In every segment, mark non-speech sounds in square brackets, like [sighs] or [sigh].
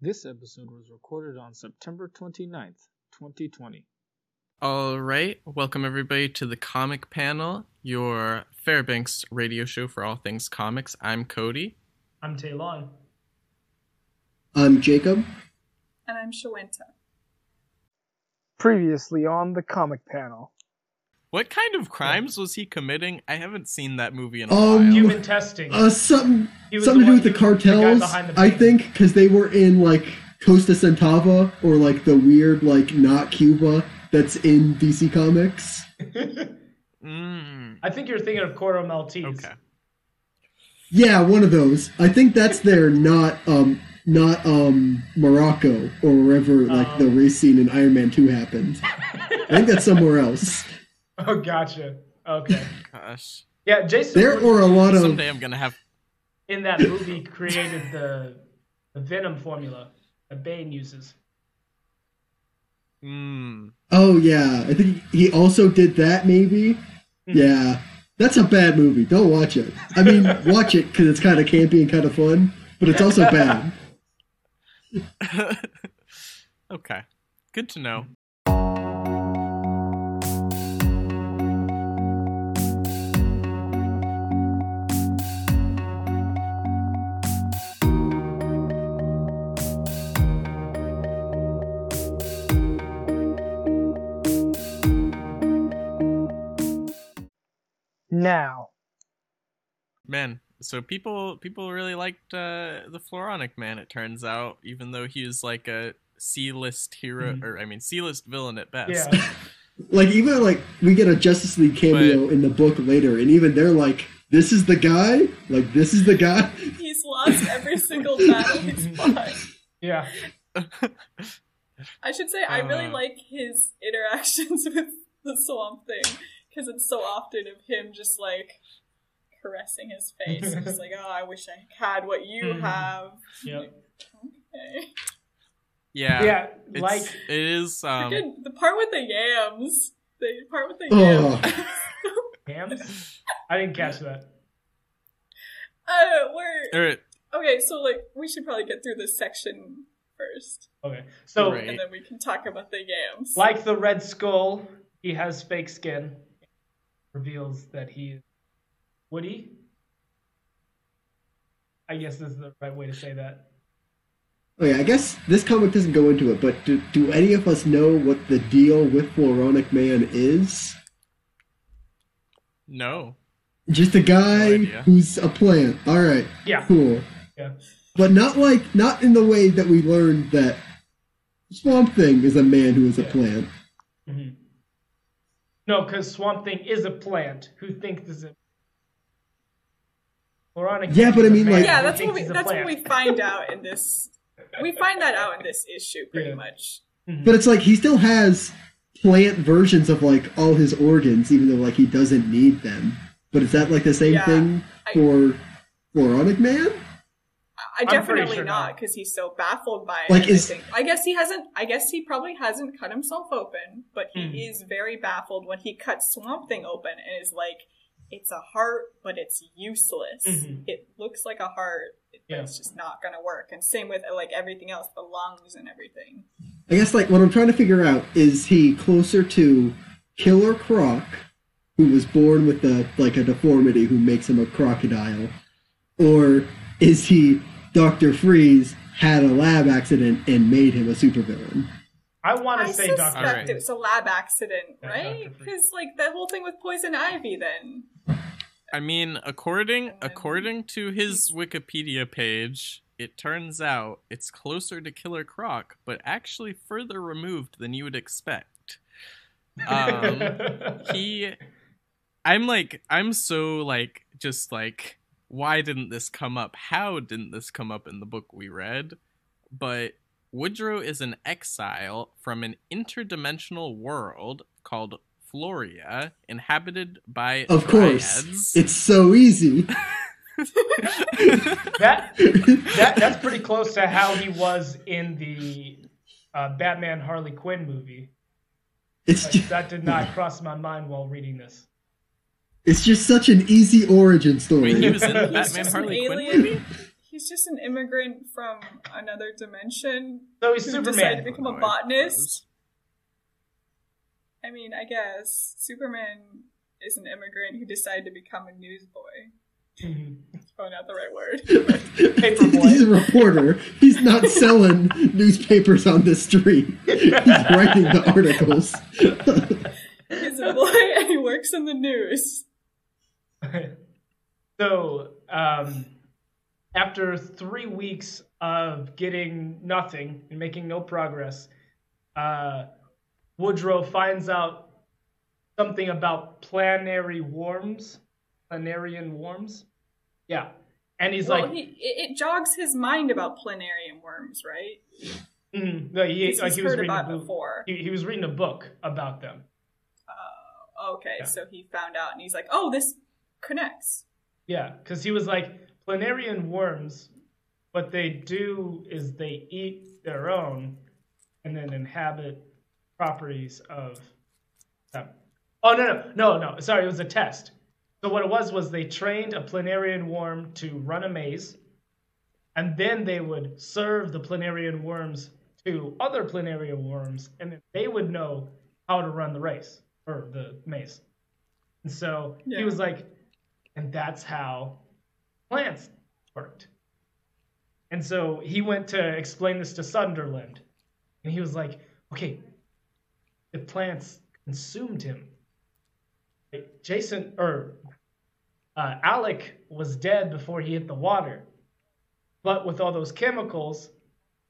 This episode was recorded on September 29th, 2020. All right, welcome everybody to the Comic Panel, your Fairbanks radio show for all things comics. I'm Cody. I'm Taylon. I'm Jacob. And I'm Shawenta. Previously on the comic panel. What kind of crimes was he committing? I haven't seen that movie in a Um, while. Human testing. Uh, something something to do with the he the cartels, the I think, because they were in like Costa Centava or like the weird like not Cuba that's in DC Comics. [laughs] Mm, I think you're thinking of Corto Maltese. okay. Yeah, one of those. I think that's their not um not um Morocco or wherever like the Um. race scene in Iron Man Two happened. I think that's somewhere else. [laughs] Oh, gotcha. Okay. Gosh. Yeah, Jason There Voorhees or a lot of Someday I'm gonna have. in that movie created the the Venom formula that Bane uses. Mm, Oh yeah, I think he also did that. Maybe. Hmm. Yeah, that's a bad movie. Don't watch it. I mean, [laughs] watch it because it's kind of campy and kind of fun, but it's also bad. [laughs] okay. Good to know. Now, Man, so people people really liked uh, the Floronic Man. It turns out, even though he was like a C-list hero, Mhm. or I mean C-list villain at best. Yeah. [laughs] Like even like we get a Justice League cameo in the book later, and even they're like, "This is the guy. Like this is the guy." [laughs] He's lost every single battle he's [laughs] fought. Yeah. I should say, I really Uh. like his interactions with the swamp thing because it's so often of him just like caressing his face and just like, oh, I wish I had what you Mhm. have. Yep. Okay. yeah. Yeah, It's, like it is. Um, Freaking- the part with the yams. The part with the Oh. [laughs] yams. I didn't catch that. uh, where or, okay, so like we should probably get through this section first, Okay. So Right. and then we can talk about the yams. like the Red Skull, he has fake skin. Reveals that he's Woody. I guess this is the right way to say that. Oh yeah, I guess this comic doesn't go into it, but do, do any of us know what the deal with Floronic Man is? no. Just a guy No who's a plant. All right, Yeah. cool. Yeah. But not like not in the way that we learned that Swamp Thing is a man who is a Yeah. plant. hmm No, because Swamp Thing is a plant who thinks is a Floronic Yeah, but I mean, like- yeah, that's what we he's a that's what we find out in this. We [laughs] find that out in this issue pretty Yeah. much. Mhm. But it's like he still has plant versions of like all his organs, even though like he doesn't need them. But is that like the same Yeah, thing I- for Floronic Man? I pretty definitely sure not not. because he's so baffled by it. Like, I is- I guess he hasn't. I guess he probably hasn't cut himself open, but he Hmm. is very baffled when he cuts Swamp Thing open and is like, "It's a heart, but it's useless. Mhm. It looks like a heart, but Yeah. it's just not gonna work." And same with like everything else, the lungs and everything. I guess like what I'm trying to figure out is he closer to Killer Croc, who was born with a like a deformity who makes him a crocodile, or is he Doctor Freeze had a lab accident and made him a supervillain? I want I to say suspect Doctor. Alright. it was a lab accident, Yeah, right? Because like that whole thing with poison ivy, then. I mean, according according to his Wikipedia page, it turns out it's closer to Killer Croc, but actually further removed than you would expect. Um, [laughs] he, I'm like, I'm so like, just like, why didn't this come up? How didn't this come up in the book we read? But Woodrow is an exile from an interdimensional world called Floria, inhabited by Of course, it's so easy. [laughs] that, that that's pretty close to how he was in the uh, Batman Harley Quinn movie. It's Like, just, that did not cross my mind while reading this. It's just such an easy origin story. Wait, he was in [laughs] the He's Batman just Harley an Quinn alien. movie? He's He's just an immigrant from another dimension So he's who decided to become a botanist. I mean, I guess Superman is an immigrant who decided to become a newsboy. Mhm. [laughs] Oh, not the right word. [laughs] Paperboy. He's a reporter. He's not selling newspapers on the street. He's writing the articles. He's a boy and he works in the news. [laughs] so um, after three weeks of getting nothing and making no progress, uh, Woodrow finds out something about planary worms, planarian worms. Yeah, and he's well, like, he, it, it jogs his mind about planarian worms, right? mm, no, he, He's, like he was heard reading about book. before. He, he was reading a book about them. Uh, okay, Yeah. so he found out and he's like, oh, this connects. Yeah, because he was like, planarian worms, what they do is they eat their own and then inhabit properties of them. Oh, no, no, no, no. Sorry, it was a test. So what it was was they trained a planarian worm to run a maze, and then they would serve the planarian worms to other planarian worms, and then they would know how to run the race or the maze. And so Yeah. he was like, and that's how plants worked. And so he went to explain this to Sunderland, and he was like, okay, the plants consumed him. Jason or uh, Alec was dead before he hit the water, but with all those chemicals,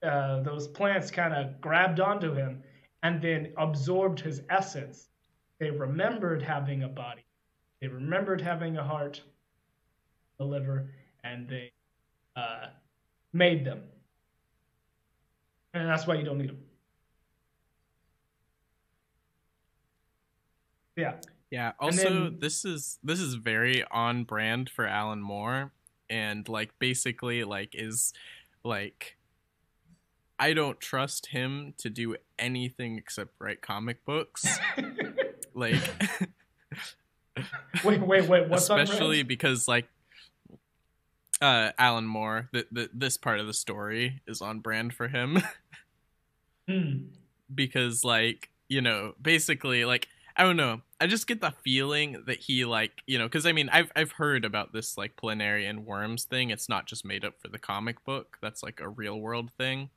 uh, those plants kind of grabbed onto him and then absorbed his essence. They remembered having a body, they remembered having a heart, a liver, and they uh, made them. And that's why you don't need them. Yeah. Yeah. Also, then- this is this is very on brand for Alan Moore, and like basically like is like I don't trust him to do anything except write comic books. [laughs] like [laughs] [laughs] wait, wait, wait. What's especially because like uh Alan Moore, the, the this part of the story is on brand for him. [laughs] Hmm. because like you know basically like i don't know i just get the feeling that he like you know because i mean i've i've heard about this like planarian worms thing it's not just made up for the comic book that's like a real world thing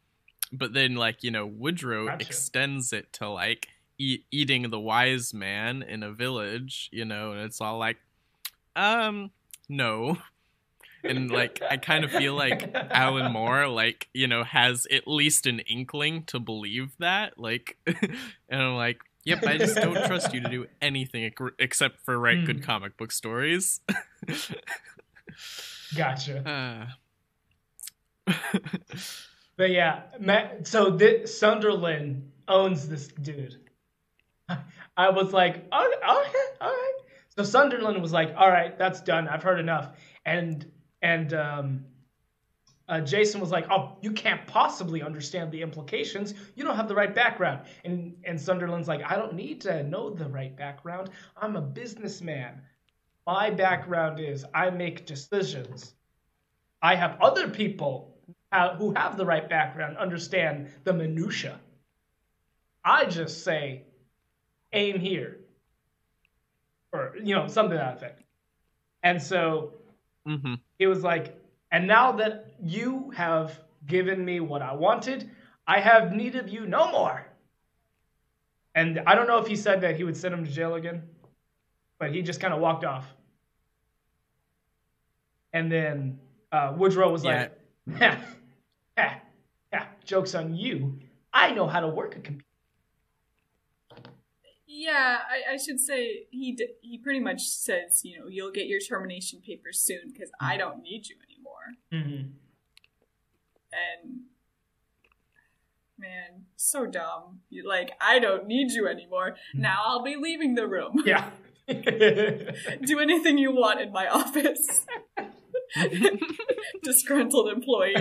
but then like you know woodrow Gotcha. extends it to like eat, eating the wise man in a village you know and it's all like um no [laughs] and like i kind of feel like alan moore like you know has at least an inkling to believe that like [laughs] and i'm like yep i just don't [laughs] trust you to do anything except for write good Hmm. comic book stories Gotcha. uh, But yeah, Matt, so this, Sunderland owns this dude. I was like, all right, all right. So Sunderland was like, all right, that's done. I've heard enough. And and um, uh, Jason was like, oh, you can't possibly understand the implications. You don't have the right background. And and Sunderland's like, I don't need to know the right background. I'm a businessman. My background is I make decisions. I have other people uh, who have the right background understand the minutia. I just say, aim here, or you know something that effect. And so mhm. he was like, and now that you have given me what I wanted, I have need of you no more. And I don't know if he said that he would send him to jail again, but he just kind of walked off. And then uh, Woodrow was like, ha, ha, ha, joke's on you. I know how to work a computer. Yeah, I, I should say he d- he pretty much says, you know, you'll get your termination papers soon because I don't need you anymore. Mm-hmm. And man, so dumb. You- Like I don't need you anymore. Now I'll be leaving the room. Yeah. [laughs] [laughs] Do anything you want in my office. [laughs] Disgruntled employee.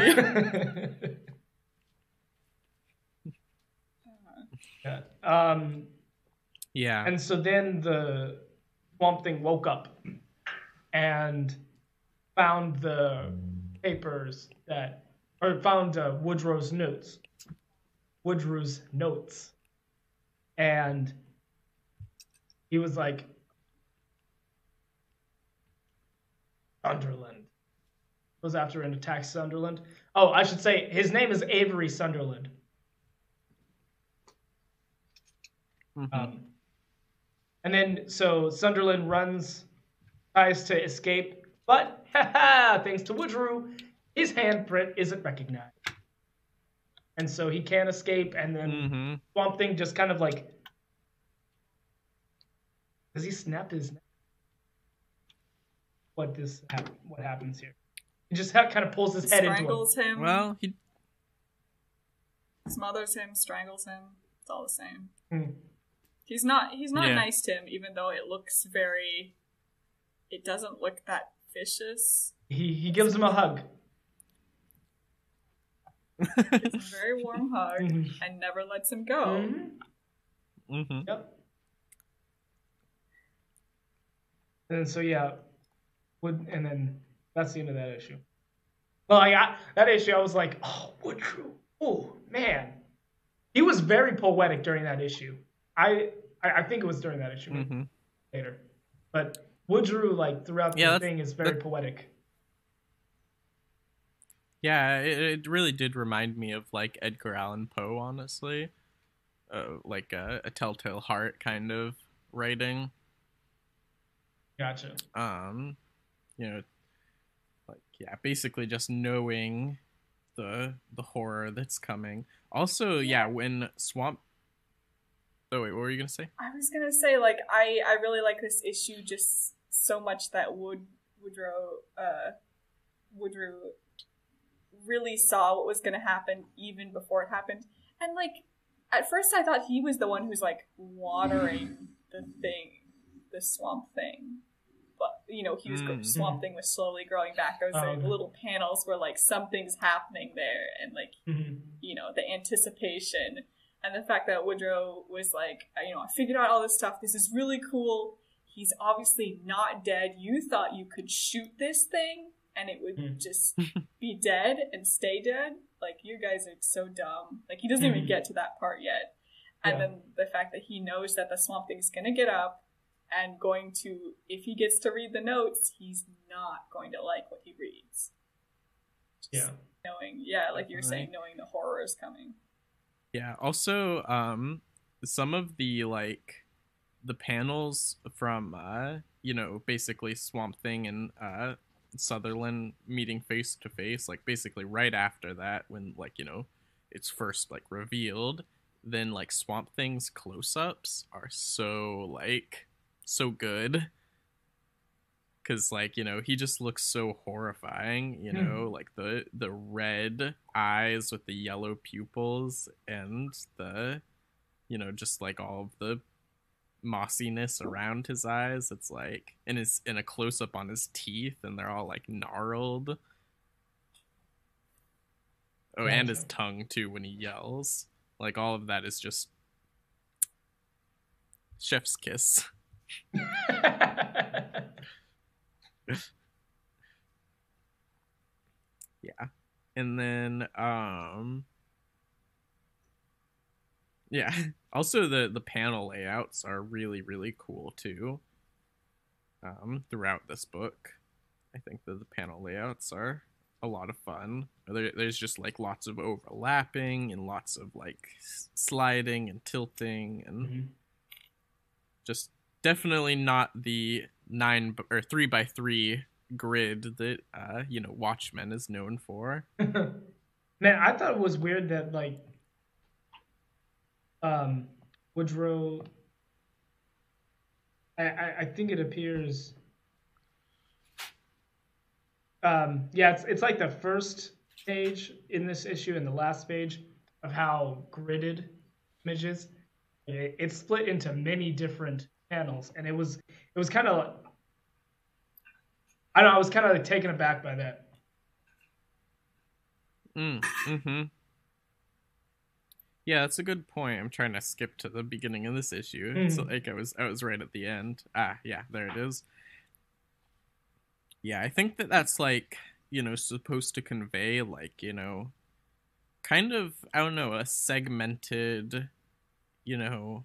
Yeah. Um, yeah And so then the Swamp Thing woke up and found the papers that, or found uh, Woodrow's notes. Woodrow's notes, and he was like, Sunderland was after and attacks Sunderland. Oh, I should say his name is Avery Sunderland. Mhm. Um, and then so Sunderland runs, tries to escape, but [laughs] thanks to Woodrow, his handprint isn't recognized, and so he can't escape. And then Mhm. Swamp Thing just kind of like, does he snap his neck? What this hap- what happens here? He just ha- kind of pulls his head into him. Strangles him. Well, he smothers him, strangles him. It's all the same. Hmm. He's not he's not Yeah. nice to him, even though it looks very it doesn't look that vicious. He he gives him a hug. It's a very warm hug [laughs] and never lets him go. Mhm. Mhm. Yep. And so yeah, would and then that's the end of that issue. Well, I got that issue. I was like, oh, Woodrow. Oh man, he was very poetic during that issue. I I, I think it was during that issue Mhm. later, but Woodrow like throughout the Yeah, that's- thing is very that- poetic. Yeah, it, it really did remind me of like Edgar Allan Poe, honestly. Uh, like a, a Telltale Heart kind of writing. Gotcha. Um, you know, like yeah, basically just knowing the the horror that's coming. Also, yeah, when Swamp. Oh wait, what were you gonna say? I was gonna say, like, I I really like this issue just so much that Wood Woodrow uh Woodrow really saw what was gonna happen even before it happened. And like at first I thought he was the one who's like watering the thing, the swamp thing. But you know, he was Mm. swamp thing was slowly growing back. I was Oh, like okay. little panels where like something's happening there and like Mhm. you know, the anticipation and the fact that Woodrow was like, you know, I figured out all this stuff. This is really cool. He's obviously not dead. You thought you could shoot this thing and it would Hmm. just be [laughs] dead and stay dead. Like, you guys are so dumb. Like, he doesn't even Mhm. get to that part yet. And Yeah. then the fact that he knows that the Swamp Thing's gonna get up and going to, if he gets to read the notes, he's not going to like what he reads. Just Yeah. Knowing, yeah, like you're Definitely. saying, knowing the horror is coming. Yeah. Also, um, some of the like the panels from uh, you know, basically Swamp Thing and uh Sutherland meeting face to face, like basically right after that, when like you know, it's first like revealed. Then like Swamp Thing's close-ups are so like so good. Cause like you know he just looks so horrifying, you Hmm. know, like the the red eyes with the yellow pupils and the, you know, just like all of the mossiness around his eyes. It's like and his in a close up on his teeth, and they're all like gnarled. Oh, and his tongue too when he yells. Like all of that is just chef's kiss. [laughs] [laughs] Yeah. And then um Yeah. [laughs] Also the the panel layouts are really really cool too. Um throughout this book. I think that the panel layouts are a lot of fun. There, there's just like lots of overlapping and lots of like sliding and tilting and Mhm. just definitely not the nine or three by three grid that uh you know Watchmen is known for. [laughs] Man, I thought it was weird that like um Woodrow I, I, I think it appears um yeah it's it's like the first page in this issue and the last page of how gridded images it, it's split into many different panels and it was it was kind of I know I was kind of like taken aback by that Mm, mm-hmm. Yeah, that's a good point. I'm trying to skip to the beginning of this issue. It's Mhm. like I was I was right at the end. Ah, yeah, there it is. Yeah, I think that that's like you know, supposed to convey like, you know, kind of I don't know, a segmented, you know,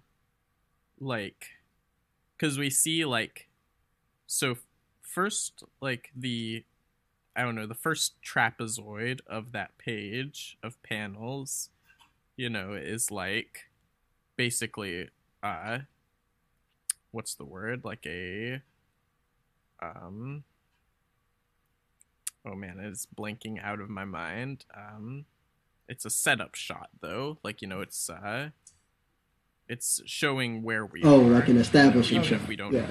like cuz we see like so first like the I don't know, the first trapezoid of that page of panels, you know, is like basically uh what's the word? Like a um oh man, it's blanking out of my mind. Um it's a setup shot though. Like, you know, it's uh it's showing where we Oh, are. like an establishing shot. we don't Yeah.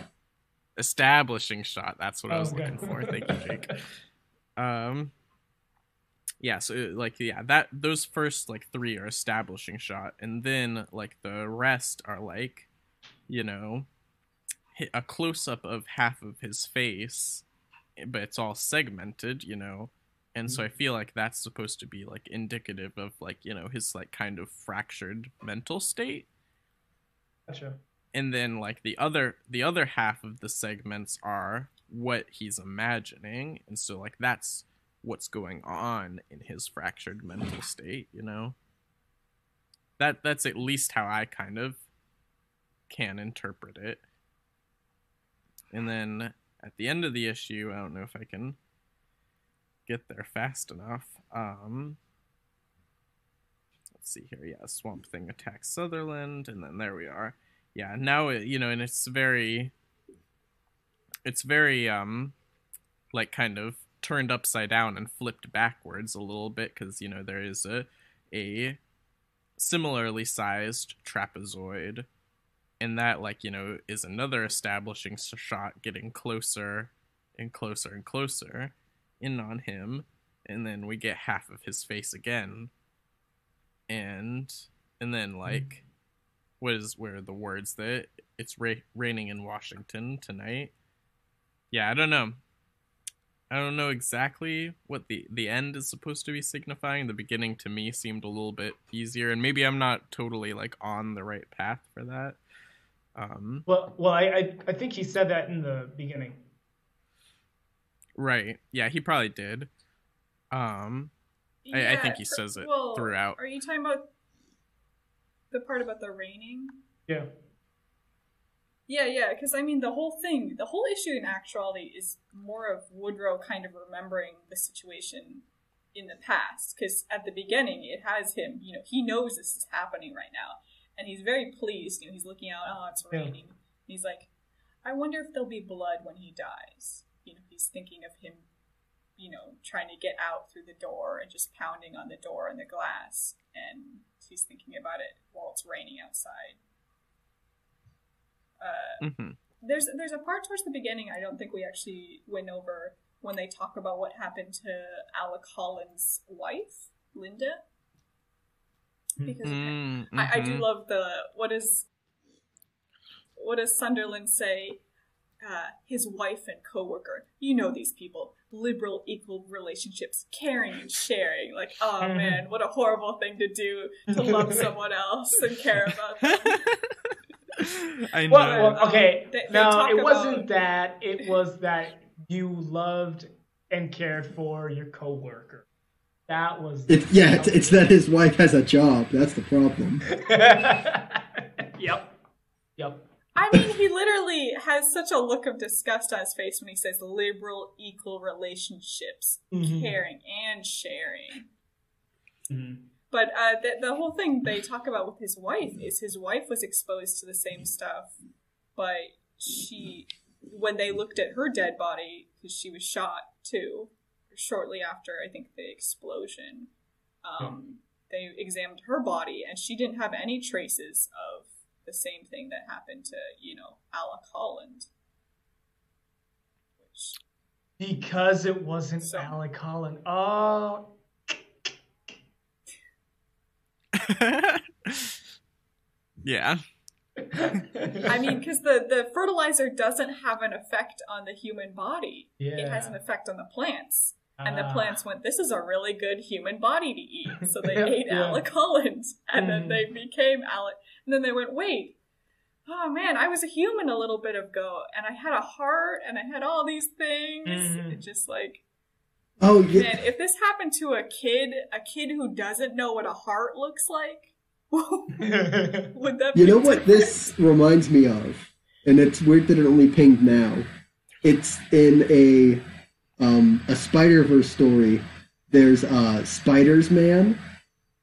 Establishing shot. That's what I was Okay. looking for. Thank you, Jake. [laughs] Um, yeah. So like, yeah, that those first like three are establishing shot, and then like the rest are like, you know, a close up of half of his face, but it's all segmented, you know. And so I feel like that's supposed to be like indicative of like you know his like kind of fractured mental state Gotcha. And then like the other the other half of the segments are what he's imagining and so like that's what's going on in his fractured mental state you know? That that's at least how i kind of can interpret it. And then at the end of the issue i don't know if i can get there fast enough um let's see here. Yeah swamp thing attacks sutherland and then there we are yeah now it, you know and it's very it's very um like kind of turned upside down and flipped backwards a little bit because you know there is a a similarly sized trapezoid and that like you know is another establishing shot getting closer and closer and closer in on him and then we get half of his face again. And and then like what is where the words that it's ra- raining in Washington tonight. Yeah, I don't know. I don't know exactly what the the end is supposed to be signifying. The beginning to me seemed a little bit easier, and maybe I'm not totally like on the right path for that. Um, Well, well, I, I, I think he said that in the beginning. right? Yeah, he probably did. Um, I, I think he says it well, throughout. Are you talking about the part about the raining? Yeah. Yeah, yeah, because I mean, the whole thing, the whole issue in actuality is more of Woodrow kind of remembering the situation in the past. Because at the beginning, it has him, you know, he knows this is happening right now. And he's very pleased. You know, he's looking out, oh, it's Yeah. raining. He's like, I wonder if there'll be blood when he dies. You know, he's thinking of him, you know, trying to get out through the door and just pounding on the door and the glass. And he's thinking about it while it's raining outside. Uh, hmm there's there's a part towards the beginning I don't think we actually went over when they talk about what happened to Alec Holland's wife, Linda. Because Mm-hmm. I, I do love the what is what does Sunderland say? Uh, his wife and coworker. You know these people. Liberal, equal relationships, caring and sharing. Like, oh Mhm. man, what a horrible thing to do to love [laughs] someone else and care about them. [laughs] I know. Well, well, okay. They- they no, talk it wasn't about- that. It was that you loved and cared for your coworker. That was. It's yeah, it's, it's that his wife has a job. That's the problem. [laughs] I mean, he literally has such a look of disgust on his face when he says liberal, equal relationships, Mhm. caring and sharing. Mhm. But uh, the, the whole thing they talk about with his wife is his wife was exposed to the same stuff, but she, when they looked at her dead body, because she was shot too, shortly after I think the explosion, um, they examined her body and she didn't have any traces of the same thing that happened to you know Alec Holland. Which Because it wasn't So- Alec Holland. Oh. [laughs] yeah. [laughs] I mean, because the the fertilizer doesn't have an effect on the human body. yeah. It has an effect on the plants. And the Ah. plants went, This is a really good human body to eat. So they Yeah, [laughs] ate yeah. Alec Holland. And then Mhm. they became Alec. And then they went, Wait, oh man, I was a human a little bit ago. And I had a heart and I had all these things. It just like, Oh yeah. Man, if this happened to a kid, a kid who doesn't know what a heart looks like, [laughs] would that You be know what this reminds me of, and it's weird that it only pinged now. It's in a um, a Spider Verse story. There's uh, Spiders Man,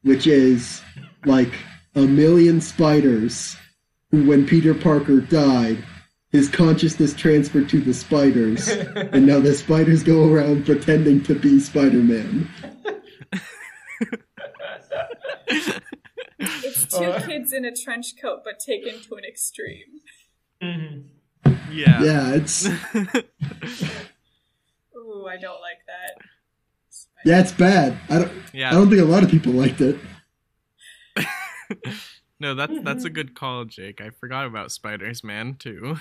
which is like a million spiders. Who, when Peter Parker died, his consciousness transferred to the spiders, [laughs] and now the spiders go around pretending to be Spider Man. It's two Uh. kids in a trench coat, but taken to an extreme. Mhm. Yeah. Yeah, it's [laughs] Ooh, I don't like that. yeah, it's bad. I don't. I don't think a lot of people liked it. [laughs] No, that's that's a good call, Jake. I forgot about spiders, man, too.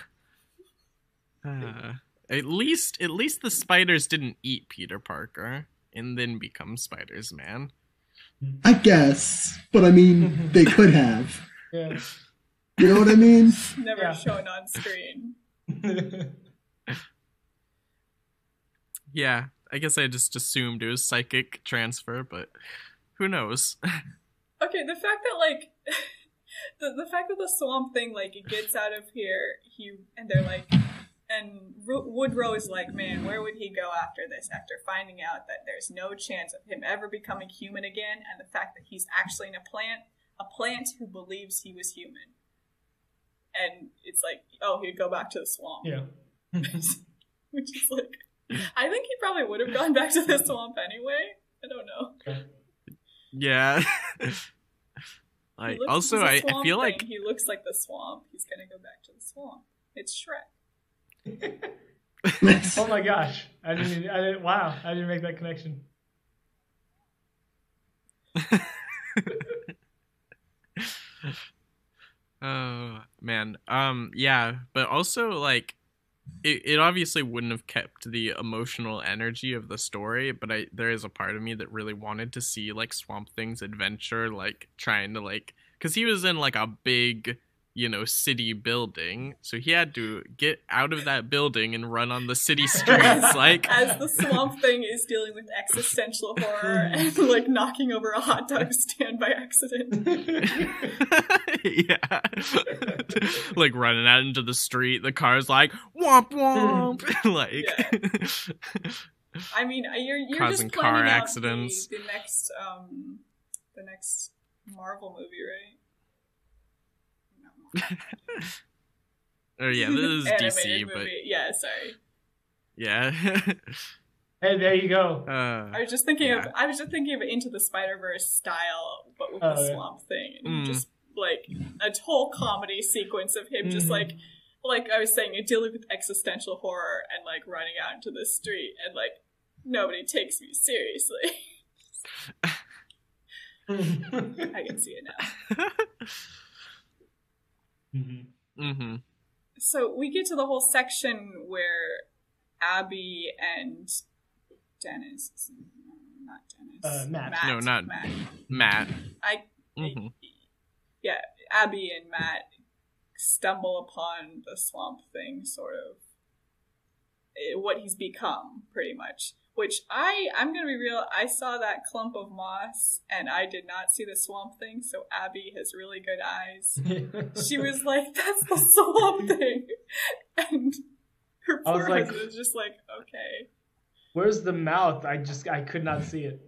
Uh, at least at least the spiders didn't eat Peter Parker and then become spiders, man. I guess, but I mean, they could have. [laughs] Yeah. You know what I mean? Never Yeah. shown on screen. [laughs] Yeah, I guess I just assumed it was psychic transfer, but who knows? [laughs] Okay, the fact that like [laughs] the the fact that the swamp thing like it gets out of here, he and they're like, and Ro- Woodrow is like, man, where would he go after this? After finding out that there's no chance of him ever becoming human again, and the fact that he's actually in a plant, a plant who believes he was human, and it's like, oh, he'd go back to the swamp, yeah. [laughs] which is like, I think he probably would have gone back to the swamp anyway. I don't know. yeah. [laughs] He like looks- also I, a I, I swamp feel thing. like he looks like the swamp. He's gonna go back to the swamp. It's Shrek. [laughs] Oh my [laughs] gosh. I didn't, I didn't, wow. I didn't make that connection. Oh man. Um yeah, but also like it, it obviously wouldn't have kept the emotional energy of the story, but I there is a part of me that really wanted to see like Swamp Thing's adventure, like trying to like cuz he was in like a big, you know, city building. So he had to get out of that building and run on the city streets [laughs] like As the swamp thing is dealing with existential horror [laughs] and like knocking over a hot dog stand by accident. [laughs] yeah. like running out into the street, the car's like womp womp like I mean, you're you're Causing just pointing car out accidents. The, the next um the next Marvel movie, right? No, Oh yeah, this is [laughs] Animated DC, but movie. yeah, sorry. yeah. [laughs] Hey, there you go. uh, I was just thinking of I was just thinking of Into the Spider Verse style, but with Oh, the yeah. swamp thing, and Mm. just like a whole comedy sequence of him just Mhm. like like I was saying, dealing with existential horror and like running out into the street and like nobody takes me seriously. [laughs] I can see it now. Mhm. hmm So we get to the whole section where Abby and Dennis, not Dennis, Uh, Matt. No, not- Matt. Matt. I hmm yeah, Abby and Matt stumble upon the swamp thing, sort of eh, what he's become, pretty much. Which I, I'm gonna be real. I saw that clump of moss, and I did not see the swamp thing. So Abby has really good eyes. [laughs] She was like, "That's the swamp thing," and her I was poor like- husband was just like, "Okay." Where's the mouth? I just I could not see it.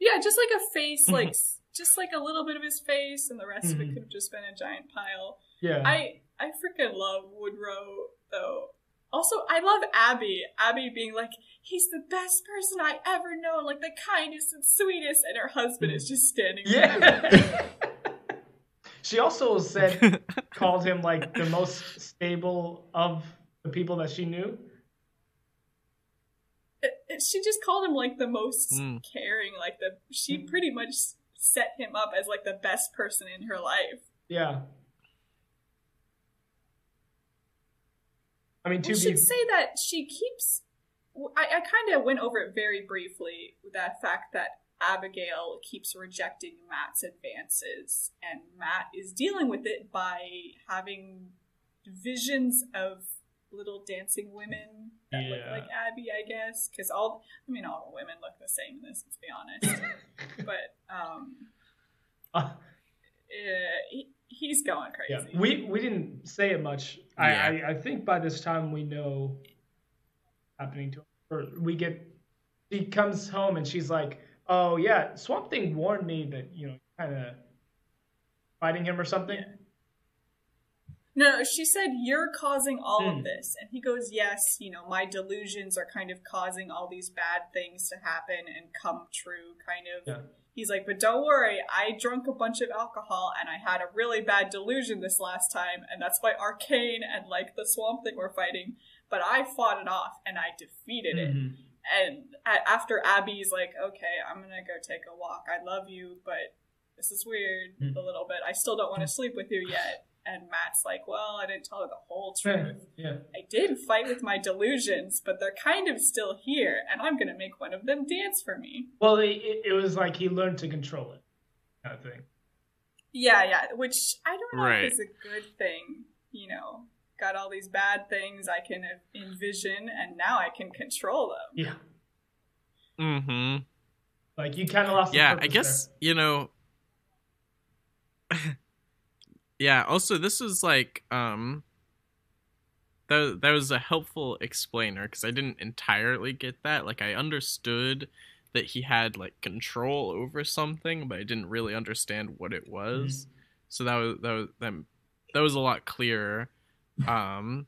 Yeah, just like a face, like [laughs] just like a little bit of his face, and the rest of it Mhm. could have just been a giant pile. Yeah. I I freaking love Woodrow though. Also, I love Abby. Abby being like, he's the best person I ever know, like the kindest and sweetest, and her husband is just standing there. yeah. she also said [laughs] called him like the most stable of the people that she knew. It- it- She just called him like the most Mm. caring, like the she pretty much set him up as like the best person in her life. Yeah. I mean, to We be should say that she keeps. I, I kind of went over it very briefly. That fact that Abigail keeps rejecting Matt's advances, and Matt is dealing with it by having visions of little dancing women that look like Abby, I guess. Because all, I mean, all the women look the same in this. Let's be honest. [laughs] but um, Uh, he, he's going crazy. yeah, crazy. we we didn't say it much. Yeah. I, I I think by this time we know happening to her. Or we get she comes home and she's like, "Oh yeah, Swamp Thing warned me that you know kind of fighting him or something." No, no, she said you're causing all Hmm. of this, and he goes, "Yes, you know, my delusions are kind of causing all these bad things to happen and come true." Kind of. He's like, "But don't worry, I drunk a bunch of alcohol and I had a really bad delusion this last time, and that's why Arcane and like the Swamp Thing were fighting, but I fought it off and I defeated it." Mhm. And a- after Abby's like, "Okay, I'm gonna go take a walk. I love you, but this is weird Hmm. a little bit. I still don't want to sleep with you yet." And Matt's like, "Well, I didn't tell her the whole truth. yeah. I did fight with my delusions, but they're kind of still here, and I'm gonna make one of them dance for me." Well, it, it it was like he learned to control it, kind of thing. Yeah, yeah. Which I don't know Right. if is a good thing. You know, got all these bad things I can envision, and now I can control them. Yeah, Mm-hmm. like you kind of lost. the Yeah, I purpose guess you know. [laughs] yeah. Also, this was like um. That that was a helpful explainer because I didn't entirely get that. Like I understood that he had like control over something, but I didn't really understand what it was. So that was that was that, that was a lot clearer. Um,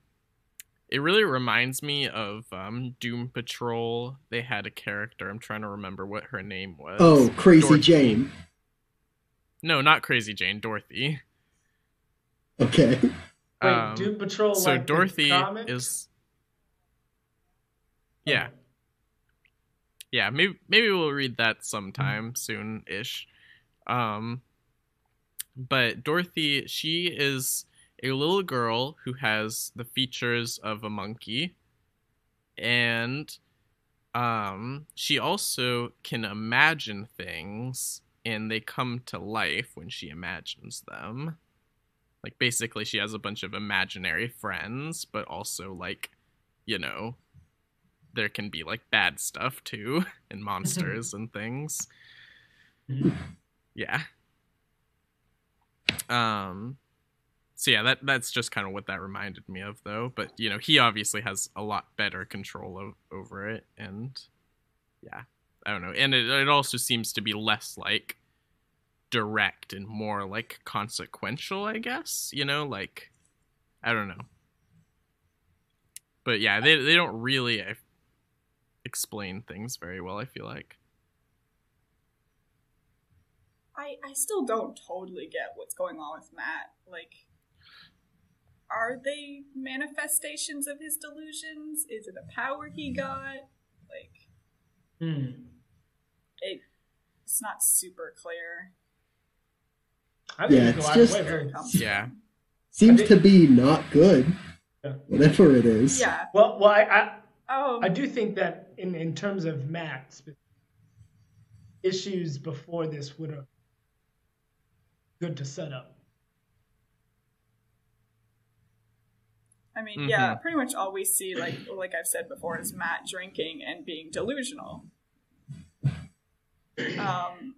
it really reminds me of um, Doom Patrol. They had a character. I'm trying to remember what her name was. Oh, Crazy Dorothy. Jane. No, not Crazy Jane. Dorothy. Okay. Wait, Um, Doom Patrol. so like the Dorothy comics? is. Yeah, yeah. Maybe maybe we'll read that sometime soon ish. Um, but Dorothy, she is a little girl who has the features of a monkey, and um, she also can imagine things, and they come to life when she imagines them. Like basically, she has a bunch of imaginary friends, but also like, you know, there can be like bad stuff too, [laughs] and monsters and things. Yeah. Um. So yeah, that that's just kind of what that reminded me of, though. But you know, he obviously has a lot better control o- over it, and yeah, I don't know. And it it also seems to be less like direct and more like consequential, I guess. You know, like I don't know. But yeah, they they don't really uh, explain things very well. I feel like. I I still don't totally get what's going on with Matt. Like, are they manifestations of his delusions? Is it a power he got? Like, Hmm. it it's not super clear. I Yeah, it's it's just- lot Where it way Yeah. Seems I to be not good. Yeah. Whatever it is. Yeah. Well, well, I, I Oh. I do think that in in terms of Matt, issues before this would have good to set up. I mean, yeah, Mhm. pretty much all we see, like like I've said before, is Matt drinking and being delusional. Um,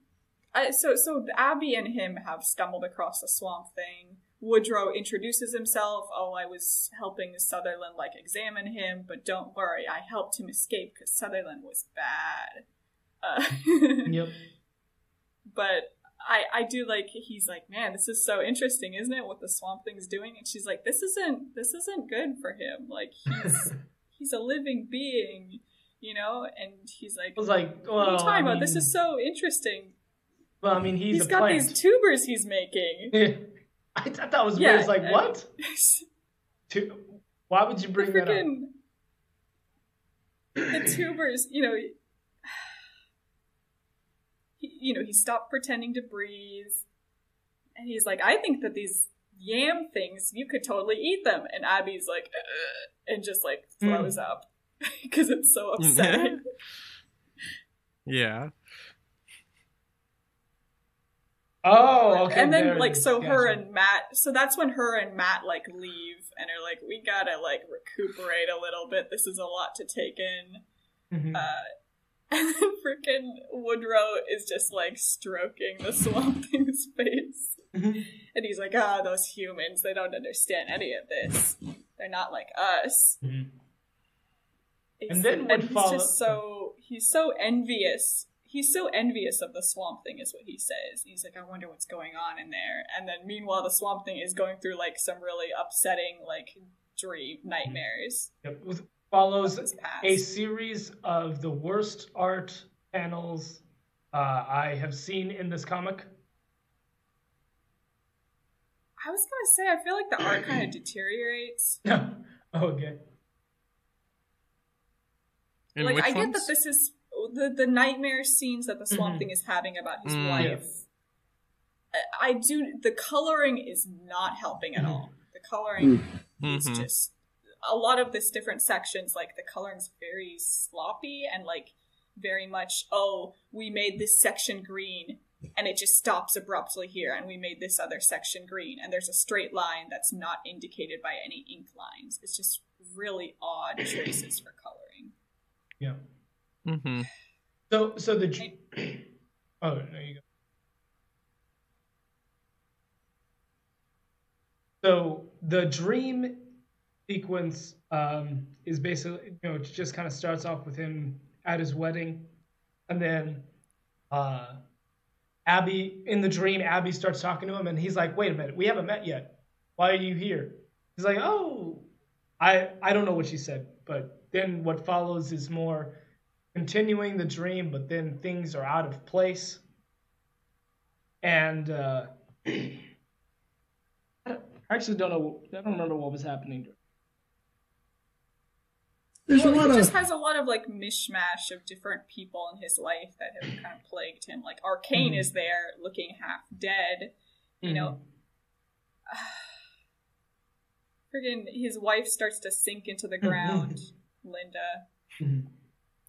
I, so so Abby and him have stumbled across the swamp thing. Woodrow introduces himself. Oh, I was helping Sutherland like examine him, but don't worry, I helped him escape because Sutherland was bad. Uh, [laughs] Yep. but I I do like he's like, man, this is so interesting, isn't it? What the swamp thing's doing, and she's like, this isn't this isn't good for him. Like he's [laughs] he's a living being, you know. And he's like, I was like, well, what are you talking I about? This is so interesting. Well, I mean, he's, he's a got plant. these tubers he's making. [laughs] Yeah. I thought that was Yeah, weird. It's like and- what? [laughs] Tu- Why would you the bring that up? the tubers, you know. [sighs] He, you know, he stopped pretending to breathe, and he's like, "I think that these yam things, you could totally eat them." And Abby's like, "Ugh," and just like Hmm. throws up [laughs] because it's so upsetting. Yeah. Oh, okay. and then like so her and Matt so that's when her and Matt like leave and are like we gotta like recuperate a little bit this is a lot to take in Mhm. uh [laughs] and then freaking Woodrow is just like stroking the [laughs] swamp thing's face Mhm. and he's like ah those humans they don't understand any of this they're not like us Mhm. And then what he's follow- just so he's so envious. He's so envious of the swamp thing, is what he says. He's like, I wonder what's going on in there. And then meanwhile, the swamp thing is going through like some really upsetting like dream nightmares. Yep. With- Follows of his past. a series of the worst art panels uh, I have seen in this comic. I was gonna say, I feel like the art kind of deteriorates. [laughs] oh, okay. In like which I get ones? that this is the the nightmare scenes that the swamp Mhm. thing is having about his Mm. wife. I- I do. The coloring is not helping at all. The coloring Mm. is just a lot of this different sections. Like the coloring's very sloppy and like very much. Oh, we made this section green, and it just stops abruptly here, and we made this other section green, and there's a straight line that's not indicated by any ink lines. It's just really odd choices for coloring. Yeah. Mhm. So, so the. [clears throat] Oh, there you go. So the dream sequence um, is basically, you know, it just kind of starts off with him at his wedding, and then uh, Abby in the dream, Abby starts talking to him, and he's like, "Wait a minute, we haven't met yet. Why are you here?" He's like, "Oh, I I don't know what she said, but then what follows is more continuing the dream, but then things are out of place, and uh, [clears throat] I actually don't know. I don't remember what was happening. There's well, a lot he of just has a lot of like mishmash of different people in his life that have kind of plagued him. Like Arcane Mhm. is there, looking half dead. You know, [sighs] friggin' his wife starts to sink into the ground. [laughs] Linda.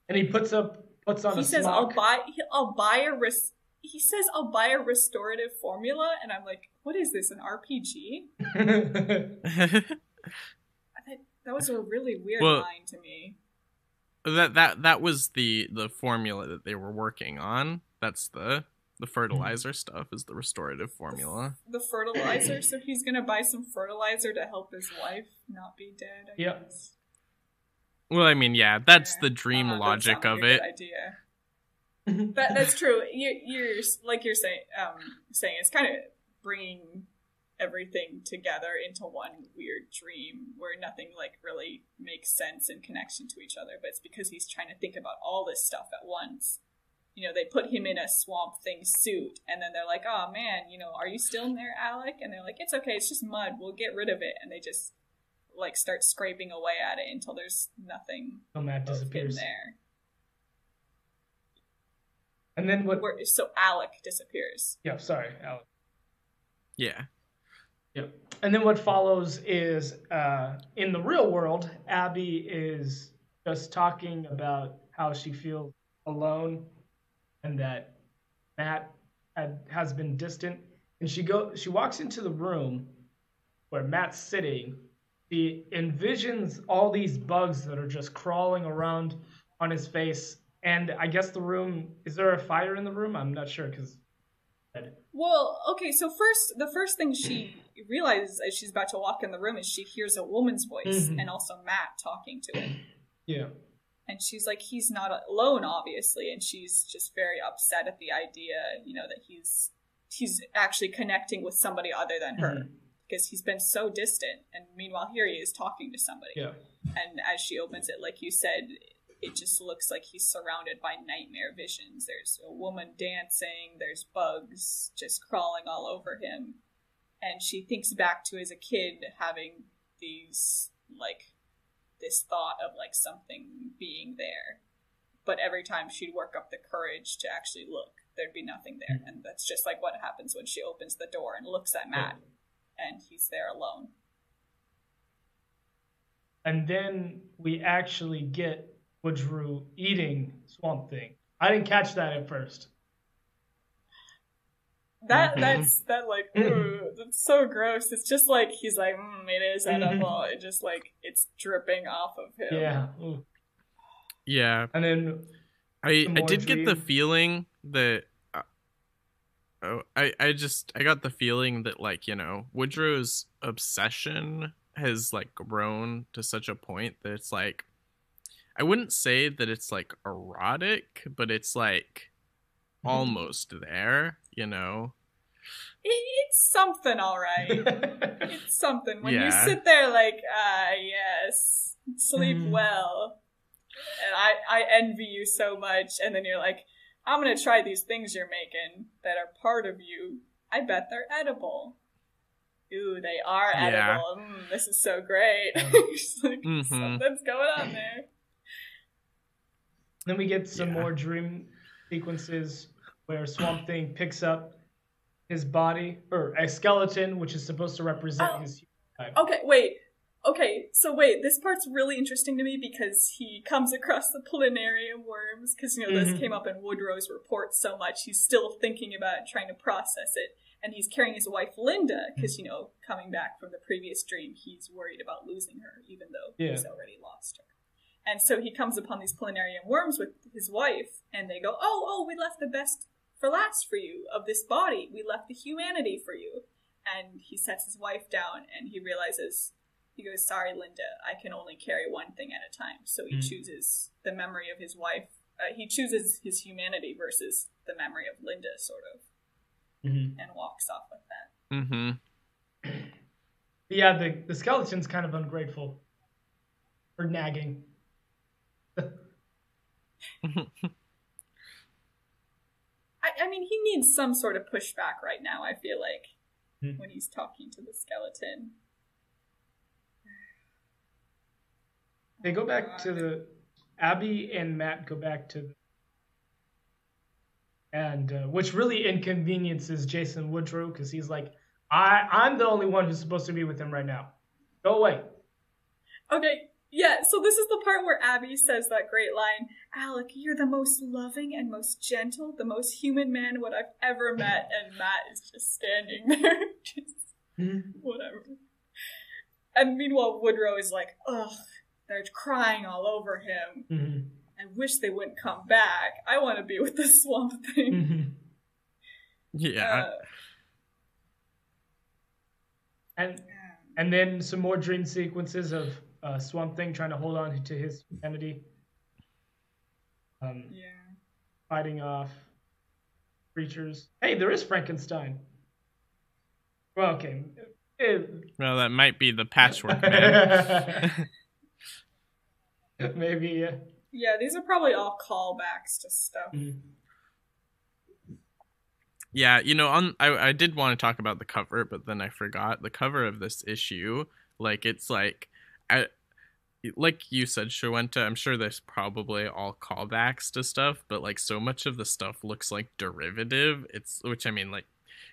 And he puts up puts on He says, "I'll buy. I'll buy a res." He says, "I'll buy a restorative formula," and I'm like, "What is this? An RPG?" [laughs] That, that was a really weird Well- line to me. that that that was the the formula that they were working on. That's the the fertilizer mm-hmm. stuff is the restorative formula. The fertilizer. so he's gonna buy some fertilizer to help his wife not be dead. I Yep. guess. Well, I mean, yeah, that's the dream Uh, logic of it. idea. That, that's true. You, you're like you're saying. Um, saying it's kind of bringing everything together into one weird dream where nothing like really makes sense in connection to each other. But it's because he's trying to think about all this stuff at once. You know, they put him in a swamp thing suit, and then they're like, "Oh man, you know, are you still in there, Alec?" And they're like, "It's okay. It's just mud. We'll get rid of it." And they just like start scraping away at it until there's nothing So Matt of him disappears. there. And then what? Where, so Alec disappears. Yeah, sorry, Alec. Yeah. Yep. And then what follows is uh, in the real world, Abby is just talking about how she feels alone and that Matt had, has been distant. And she go she walks into the room where Matt's sitting. She envisions all these bugs that are just crawling around on his face. And I guess the room is there a fire in the room? I'm not sure because Well, okay, so first, the first thing she realizes as she's about to walk in the room is she hears a woman's voice Mhm. and also Matt talking to it. yeah. And she's like, he's not alone, obviously, and she's just very upset at the idea, you know, that he's he's actually connecting with somebody other than her Mhm. Because he's been so distant. And meanwhile, here he is talking to somebody. Yeah. And as she opens it, like you said, it just looks like he's surrounded by nightmare visions. There's a woman dancing, there's bugs just crawling all over him. And she thinks back to as a kid having these, like, this thought of, like, something being there. But every time she'd work up the courage to actually look, there'd be nothing there. Mm-hmm. And that's just like what happens when she opens the door and looks at Matt, oh. And he's there alone. and then we actually get Woodrue eating Swamp Thing. I didn't catch that at first. That Mhm. that's that like ooh, that's so gross. It's just like he's like mm, it is Mhm. edible. It just like it's dripping off of him. Yeah. Ooh. Yeah, And then I I more did get the feeling that. Oh, I I just I got the feeling that like you know Woodrue's obsession has like grown to such a point that it's like I wouldn't say that it's like erotic, but it's like Mm-hmm. almost there, you know. It's something, all right. it's [laughs] something when you sit there like ah yes, sleep Mhm. well, and I I envy you so much, and then you're like I'm gonna try these things you're making that are part of you. I bet they're edible. Ooh, they are Yeah. edible. Mm, this is so great. Yeah. [laughs] Just like, Mhm. Something's going on there. Then we get some Yeah. more dream sequences where Swamp Thing picks up his body or a skeleton, which is supposed to represent Oh. his. Okay, wait. Okay, so wait, this part's really interesting to me because he comes across the planarian worms because you know Mhm. this came up in Woodrue's report so much. He's still thinking about it, trying to process it, and he's carrying his wife Linda because you know coming back from the previous dream, he's worried about losing her, even though he's already lost her. And so he comes upon these planarian worms with his wife, and they go, "Oh, oh, we left the best for last for you of this body. We left the humanity for you." And he sets his wife down, and he realizes he goes, "Sorry, Linda, I can only carry one thing at a time." So he Mm. chooses the memory of his wife. Uh, he chooses his humanity versus the memory of Linda, sort of, Mhm. and walks off with that. Mm-hmm. Yeah, the the skeleton's kind of ungrateful for nagging. [laughs] I, I mean, he needs some sort of pushback right now. I feel like Hmm. when he's talking to the skeleton. They go back to the Abby and Matt go back to, and uh, which really inconveniences Jason Woodrue because he's like, I I'm the only one who's supposed to be with him right now. Go away. Okay, yeah, so this is the part where Abby says that great line Alec, you're the most loving and most gentle, the most human man what I've ever met. [laughs] And Matt is just standing there, [laughs] just whatever. And meanwhile, Woodrue is like, ugh, they're crying all over him. Mhm. I wish they wouldn't come back. I want to be with the swamp thing. Mhm. Yeah. Uh, And and then some more dream sequences of uh, Swamp Thing trying to hold on to his humanity, um, yeah. fighting off creatures. Hey, there is Frankenstein. Well, okay. Well, that might be the [laughs] patchwork man. [laughs] [laughs] Maybe. Uh, Yeah, these are probably all callbacks to stuff. mhm. Yeah, you know, on I I did want to talk about the cover, but then I forgot the cover of this issue. Like it's like I like you said, Shawenta, I'm sure there's probably all callbacks to stuff, but like so much of the stuff looks like derivative. It's which I mean like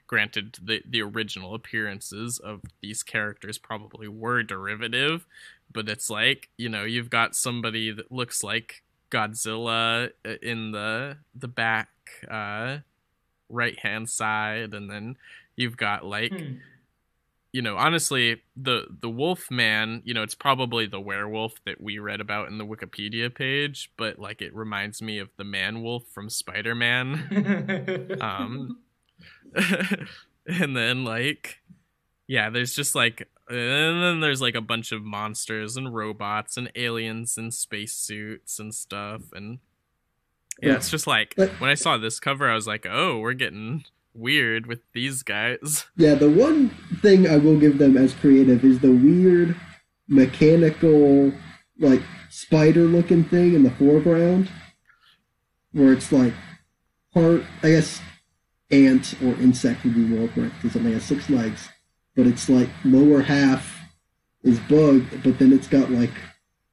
granted the the original appearances of these characters probably were derivative, but it's like, you know, you've got somebody that looks like Godzilla uh, in the the back uh right hand side and then you've got like Hmm. you know honestly the the wolf man you know it's probably the werewolf that we read about in the wikipedia page but like it reminds me of the man wolf from spider-man [laughs] um [laughs] and then like yeah there's just like and then there's like a bunch of monsters and robots and aliens and spacesuits and stuff and yeah it's just like But- when i saw this cover i was like oh we're getting weird with these guys. [laughs] Yeah, the one thing I will give them as creative is the weird mechanical, like spider looking thing in the foreground, where it's like part, I guess, ant or insect would be more correct, because it only has six legs, but it's like lower half is bug, but then it's got like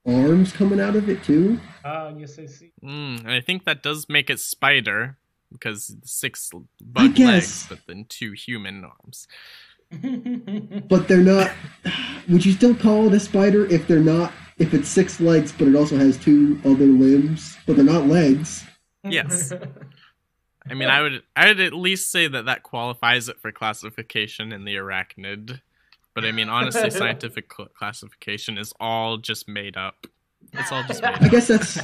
arms coming out of it too. Ah, yes, I see. mm, and i think that does make it spider because six bug legs but then two human arms [laughs] But they're not. Would you still call it a spider if they're not? If it's six legs, but it also has two other limbs, but they're not legs. Yes. [laughs] I mean, I would I would at least say that that qualifies it for classification in the arachnid. But I mean, honestly, [laughs] scientific cl- classification is all just made up. It's all just [laughs] made I up. guess that's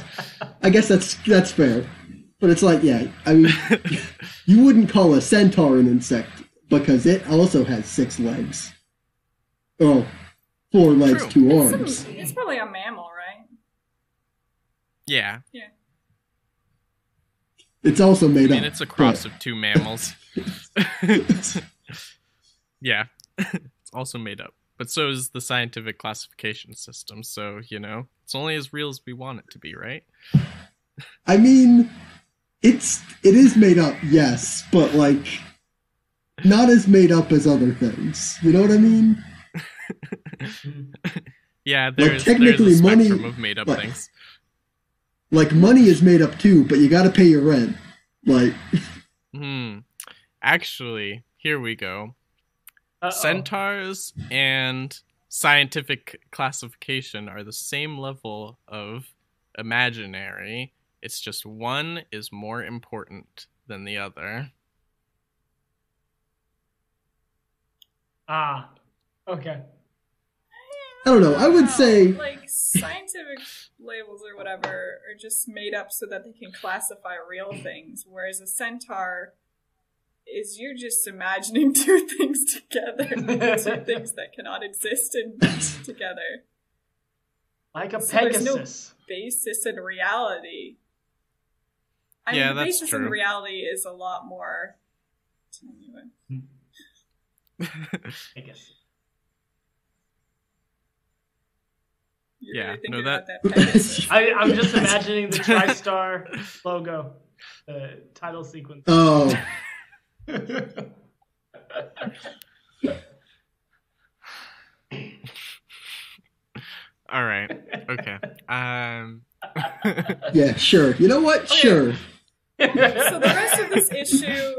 I guess that's that's fair. But it's like, yeah, I mean, [laughs] you wouldn't call a centaur an insect because it also has six legs. Oh, four legs, True. two It's, arms. some- it's probably a mammal, right? Yeah. Yeah, It's also made I mean, up. it's a cross but- of two mammals. [laughs] yeah, [laughs] it's also made up. But so is the scientific classification system. So you know, it's only as real as we want it to be, right? I mean, it's it is made up, yes, but like not as made up as other things. You know what I mean? [laughs] Yeah, there's technically, there's a money- of made up like- things. Like money is made up too, but you got to pay your rent. Like [laughs] Hmm. Actually, here we go. Uh-oh. Centaurs and scientific classification are the same level of imaginary. It's just one is more important than the other. Ah, okay. I don't know. I would say like scientific labels or whatever are just made up so that they can classify real things, whereas a centaur is you're just imagining [laughs] two things together, two [laughs] things that cannot exist in [laughs] together. Like a So there's no- Pegasus. Basis in reality. I Yeah, mean, the that's basis in true. reality is a lot more. Anyway. Pegasus. You're Yeah, really thinking no, that- that [laughs] I, I'm just imagining the [laughs] TriStar logo, the title sequence. oh, All right. Okay. Um. [laughs] yeah, sure. You know what? Sure. so the rest of this issue,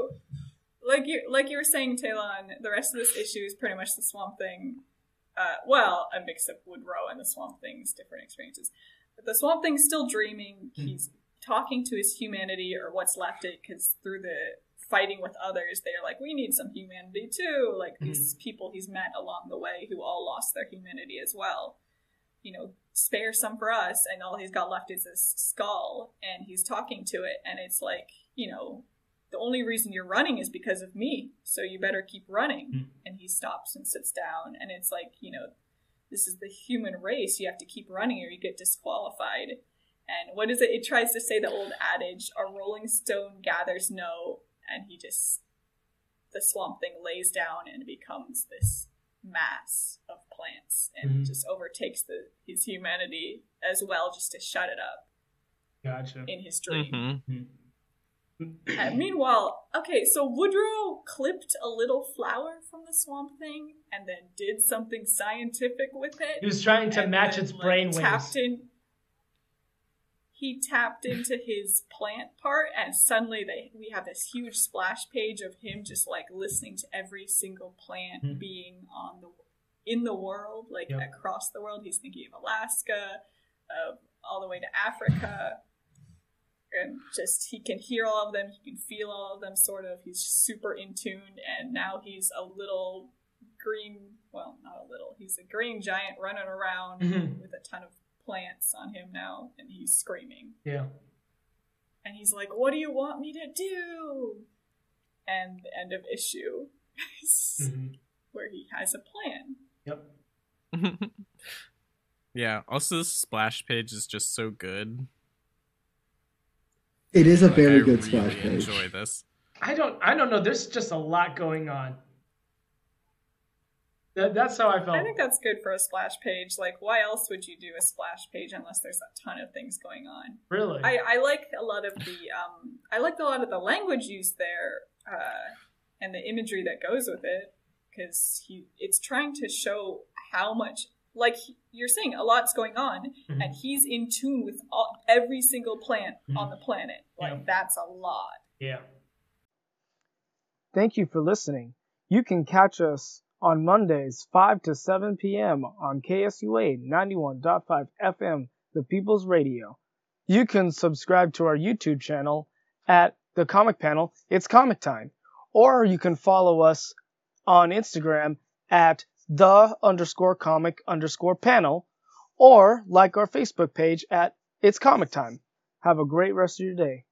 like you like you were saying, Talon, the rest of this issue is pretty much the Swamp Thing. Uh, well, a mix of Woodrue and the Swamp Thing's different experiences. But the Swamp Thing's still dreaming. He's talking to his humanity or what's left it because through the fighting with others, they're like, we need some humanity too. Like these people he's met along the way who all lost their humanity as well. You know, spare some for us, and all he's got left is this skull, and he's talking to it, and it's like, you know, the only reason you're running is because of me, so you better keep running. Hmm. And he stops and sits down, and it's like, you know, this is the human race. You have to keep running or you get disqualified. And what is it? It tries to say the old adage: "A rolling stone gathers no," and he just the swamp thing lays down and becomes this mass of plants and Mhm. just overtakes the his humanity as well, just to shut it up Gotcha. in his dream. mhm. Uh, meanwhile, okay, so Woodrue clipped a little flower from the swamp thing and then did something scientific with it. He was trying to match then, its like, brain tapped waves. in. He tapped into his plant part, and suddenly they we have this huge splash page of him just like listening to every single plant Hmm. being on the in the world, like Yep. across the world. He's thinking of Alaska, uh, all the way to Africa, and just he can hear all of them, he can feel all of them. Sort of, he's super in tune, and now he's a little green. Well, not a little. He's a green giant running around Mhm. with a ton of plants on him now, and he's screaming. Yeah. And he's like, "What do you want me to do?" And the end of issue is Mhm. where he has a plan. Yep. [laughs] yeah. Also, this splash page is just so good. It is a Like, very I good really splash page. Enjoy this. I don't. I don't know. There's just a lot going on. That, that's how I felt. I think that's good for a splash page. Like, why else would you do a splash page unless there's a ton of things going on? really. I, I like a lot of the um, I like a lot of the language used there uh, and the imagery that goes with it because he it's trying to show how much like you're saying a lot's going on Mhm. and he's in tune with all, every single plant Mhm. on the planet like Yeah. that's a lot yeah. Thank you for listening. You can catch us on Mondays, 5 to 7 p.m. on KSUA 91.5 FM, The People's Radio. You can subscribe to our YouTube channel at the comic panel, it's comic time. Or you can follow us on Instagram at the underscore comic underscore panel, or like our Facebook page at It's Comic Time. Have a great rest of your day.